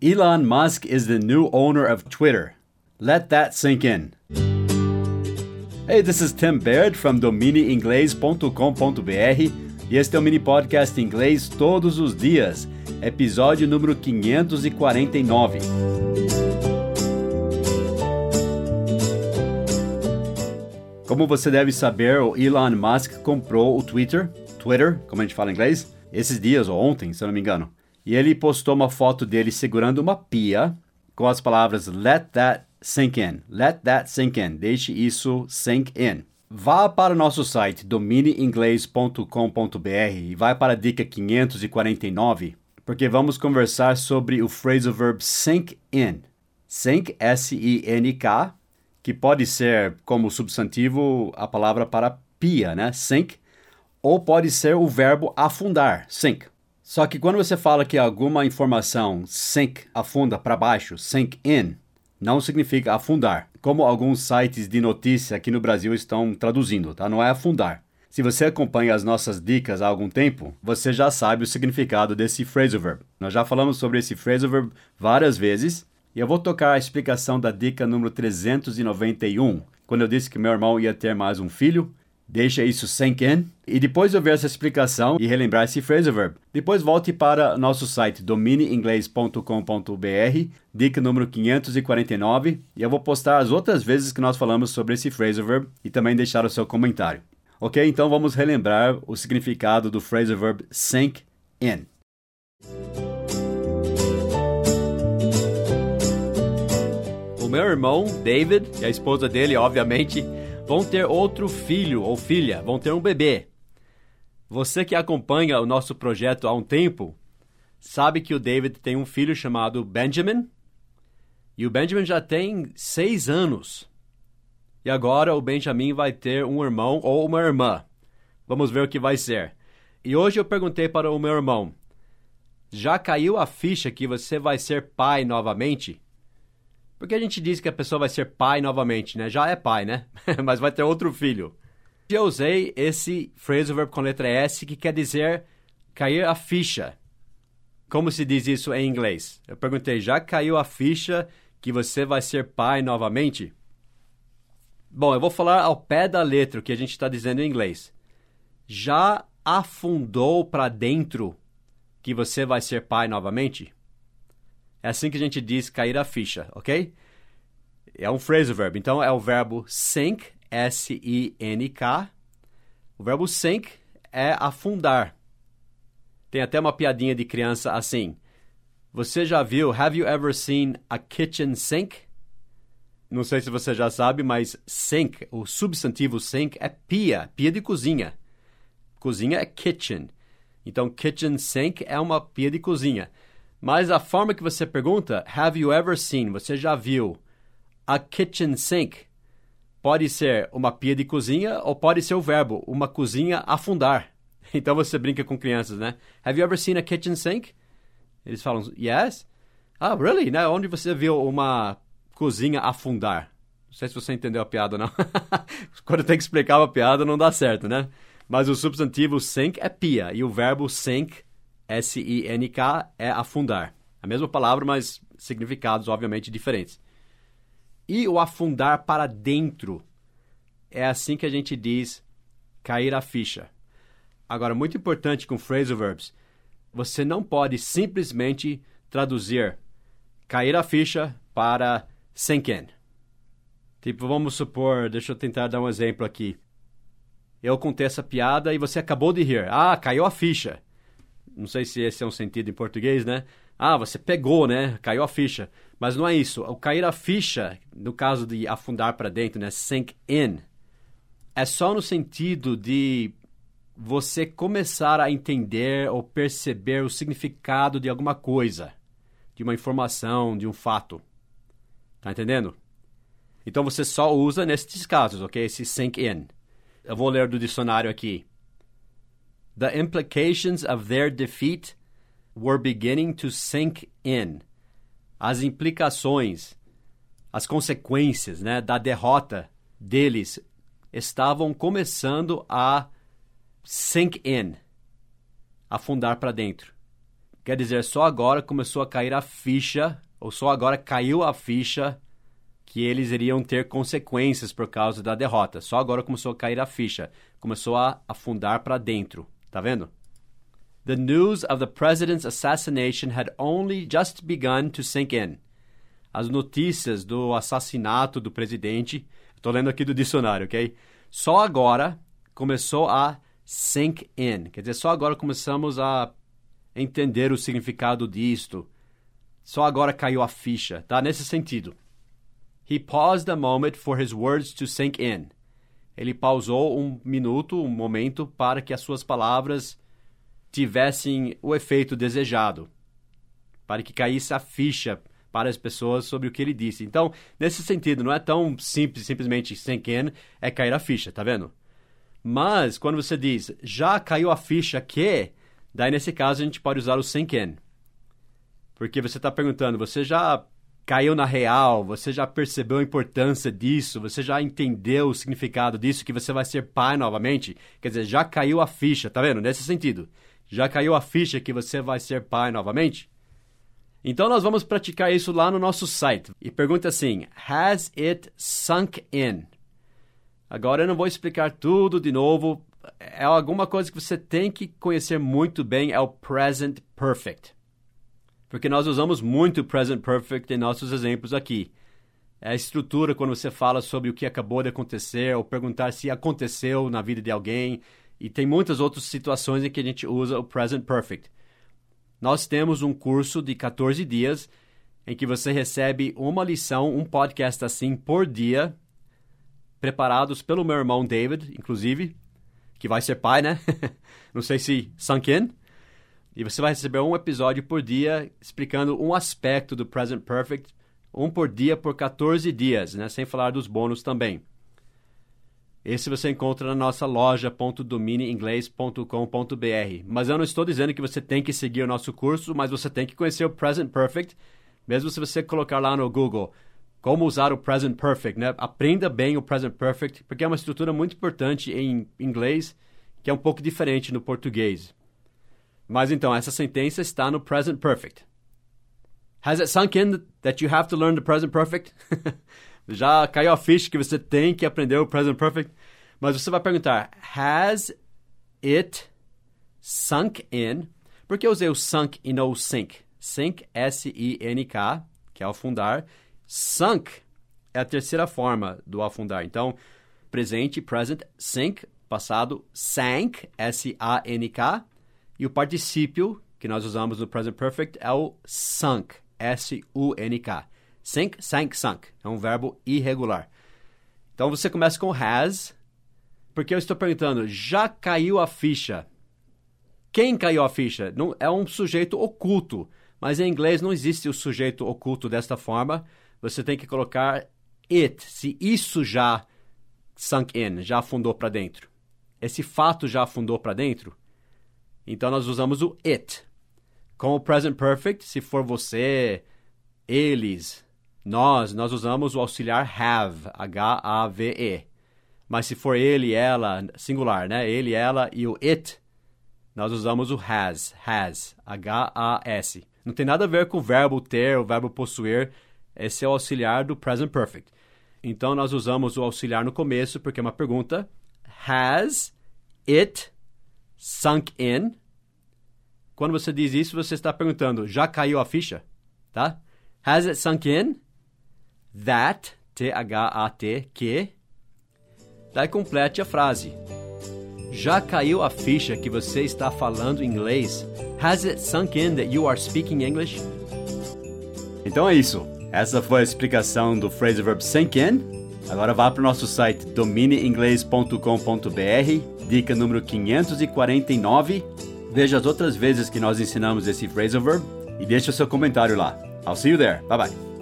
Elon Musk is the new owner of Twitter. Let that sink in. Hey, this is Tim Baird from dominieinglês.com.br e este é o mini podcast em inglês todos os dias, episódio número 549. Como você deve saber, o Elon Musk comprou o Twitter, Twitter, como a gente fala em inglês, esses dias ou ontem, se eu não me engano. E ele postou uma foto dele segurando uma pia com as palavras Let that sink in. Let that sink in. Deixe isso sink in. Vá para o nosso site dominieinglês.com.br e vai para a dica 549, porque vamos conversar sobre o phrasal verb sink in. Sink, S-I-N-K, que pode ser como substantivo a palavra para pia, né? Sink, ou pode ser o verbo afundar, sink. Só que quando você fala que alguma informação sink, afunda para baixo, sink in, não significa afundar, como alguns sites de notícia aqui no Brasil estão traduzindo, tá? Não é afundar. Se você acompanha as nossas dicas há algum tempo, você já sabe o significado desse phrasal verb. Nós já falamos sobre esse phrasal verb várias vezes, e eu vou tocar a explicação da dica número 391, quando eu disse que meu irmão ia ter mais um filho, Deixa isso sink in. E depois de ouvir essa explicação e relembrar esse phrasal verb, depois volte para nosso site domineinglês.com.br, dica número 549, e eu vou postar as outras vezes que nós falamos sobre esse phrasal verb e também deixar o seu comentário. Ok? Então vamos relembrar o significado do phrasal verb sink in. Meu irmão, David, e a esposa dele, obviamente, vão ter outro filho ou filha, vão ter um bebê. Você que acompanha o nosso projeto há um tempo, sabe que o David tem um filho chamado Benjamin. E o Benjamin já tem seis anos. E agora o Benjamin vai ter um irmão ou uma irmã. Vamos ver o que vai ser. E hoje eu perguntei para o meu irmão: já caiu a ficha que você vai ser pai novamente? Porque a gente diz que a pessoa vai ser pai novamente, né? Já é pai, né? Mas vai ter outro filho. Eu usei esse phrasal verb com letra S que quer dizer cair a ficha. Como se diz isso em inglês? Eu perguntei, já caiu a ficha que você vai ser pai novamente? Bom, eu vou falar ao pé da letra o que a gente está dizendo em inglês. Já afundou para dentro que você vai ser pai novamente? É assim que a gente diz cair a ficha, ok? É um phrasal verb. Então é o verbo sink, S-I-N-K. O verbo sink é afundar. Tem até uma piadinha de criança assim. Você já viu? Have you ever seen a kitchen sink? Não sei se você já sabe, mas sink, o substantivo sink é pia, pia de cozinha. Cozinha é kitchen. Então kitchen sink é uma pia de cozinha. Mas a forma que você pergunta, have you ever seen? Você já viu a kitchen sink? Pode ser uma pia de cozinha ou pode ser o verbo, uma cozinha afundar. Então você brinca com crianças, né? Have you ever seen a kitchen sink? Eles falam, yes. Ah, really? Né? Onde você viu uma cozinha afundar? Não sei se você entendeu a piada não. Quando tem que explicar uma piada não dá certo, né? Mas o substantivo sink é pia e o verbo sink S-I-N-K é afundar. A mesma palavra, mas significados obviamente diferentes. E o afundar para dentro é assim que a gente diz cair a ficha. Agora, muito importante com phrasal verbs, você não pode simplesmente traduzir cair a ficha para sink in. Tipo, vamos supor, deixa eu tentar dar um exemplo aqui. Eu contei essa piada e você acabou de rir. Ah, caiu a ficha. Não sei se esse é um sentido em português, né? Ah, você pegou, né? Caiu a ficha. Mas não é isso. O cair a ficha, no caso de afundar para dentro, né? Sink in, é só no sentido de você começar a entender ou perceber o significado de alguma coisa, de uma informação, de um fato. Tá entendendo? Então você só usa nesses casos, ok? Esse sink in. Eu vou ler do dicionário aqui. The implications of their defeat were beginning to sink in. As implicações, as consequências né, da derrota deles estavam começando a sink in, afundar para dentro. quer dizer só agora começou a cair a ficha, ou só agora caiu a ficha que eles iriam ter consequências por causa da derrota. Só agora começou a cair a ficha, começou a afundar para dentro. Tá vendo? The news of the president's assassination had only just begun to sink in. As notícias do assassinato do presidente, estou lendo aqui do dicionário, ok? Só agora começou a sink in. Quer dizer, só agora começamos a entender o significado disto. Só agora caiu a ficha, tá? Nesse sentido. He paused a moment for his words to sink in. Ele pausou um minuto, um momento, para que as suas palavras tivessem o efeito desejado, para que caísse a ficha para as pessoas sobre o que ele disse. Então, nesse sentido, não é tão simples, simplesmente sink in, é cair a ficha, tá vendo? Mas, quando você diz, já caiu a ficha que, daí nesse caso a gente pode usar o sink in. Porque você está perguntando, você já caiu na real, você já percebeu a importância disso, você já entendeu o significado disso, que você vai ser pai novamente? Quer dizer, já caiu a ficha, tá vendo? Nesse sentido. Já caiu a ficha que você vai ser pai novamente? Então nós vamos praticar isso lá no nosso site. E pergunta assim: Has it sunk in? Agora eu não vou explicar tudo de novo. É alguma coisa que você tem que conhecer muito bem, é o present perfect porque nós usamos muito o present perfect em nossos exemplos aqui. É a estrutura quando você fala sobre o que acabou de acontecer ou perguntar se aconteceu na vida de alguém. E tem muitas outras situações em que a gente usa o present perfect. Nós temos um curso de 14 dias em que você recebe uma lição, um podcast assim por dia, preparados pelo meu irmão David, inclusive, que vai ser pai, né? Não sei se sunk in. E você vai receber um episódio por dia explicando um aspecto do Present Perfect, um por dia por 14 dias, né? sem falar dos bônus também. Esse você encontra na nossa loja.domineinglês.com.br. Mas eu não estou dizendo que você tem que seguir o nosso curso, mas você tem que conhecer o Present Perfect, mesmo se você colocar lá no Google como usar o Present Perfect, né? Aprenda bem o Present Perfect, porque é uma estrutura muito importante em inglês, que é um pouco diferente no português. Mas então, essa sentença está no present perfect. Has it sunk in that you have to learn the present perfect? Já caiu a ficha que você tem que aprender o present perfect? Mas você vai perguntar, has it sunk in? Por que eu usei o sunk e não o sink? Sink, S-I-N-K, que é afundar. Sunk é a terceira forma do afundar. Então, presente, present, sink, passado, sank, S-A-N-K. E o particípio que nós usamos no present perfect é o sunk, S-U-N-K. Sink, sank, sunk. É um verbo irregular. Então você começa com has, porque eu estou perguntando, já caiu a ficha? Quem caiu a ficha? Não, é um sujeito oculto, mas em inglês não existe o sujeito oculto desta forma. Você tem que colocar it, se isso já sunk in, já afundou para dentro. Esse fato já afundou para dentro, então nós usamos o it. Com o present perfect, se for você, eles, nós, nós usamos o auxiliar have, H-A-V-E. Mas se for ele, ela, singular, né? Ele, ela e o it, nós usamos o has, has, H-A-S. Não tem nada a ver com o verbo ter, o verbo possuir. Esse é o auxiliar do present perfect. Então nós usamos o auxiliar no começo porque é uma pergunta. Has it sunk in. Quando você diz isso, você está perguntando, já caiu a ficha? Tá? Has it sunk in? That, T-H-A-T, que. Daí complete a frase. Já caiu a ficha que você está falando inglês? Has it sunk in that you are speaking English? Então é isso. Essa foi a explicação do phrasal verb sink in. Agora vá para o nosso site domineinglês.com.br dica número 549. Veja as outras vezes que nós ensinamos esse phrasal verb e deixe o seu comentário lá. I'll see you there. Bye bye.